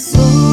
soul.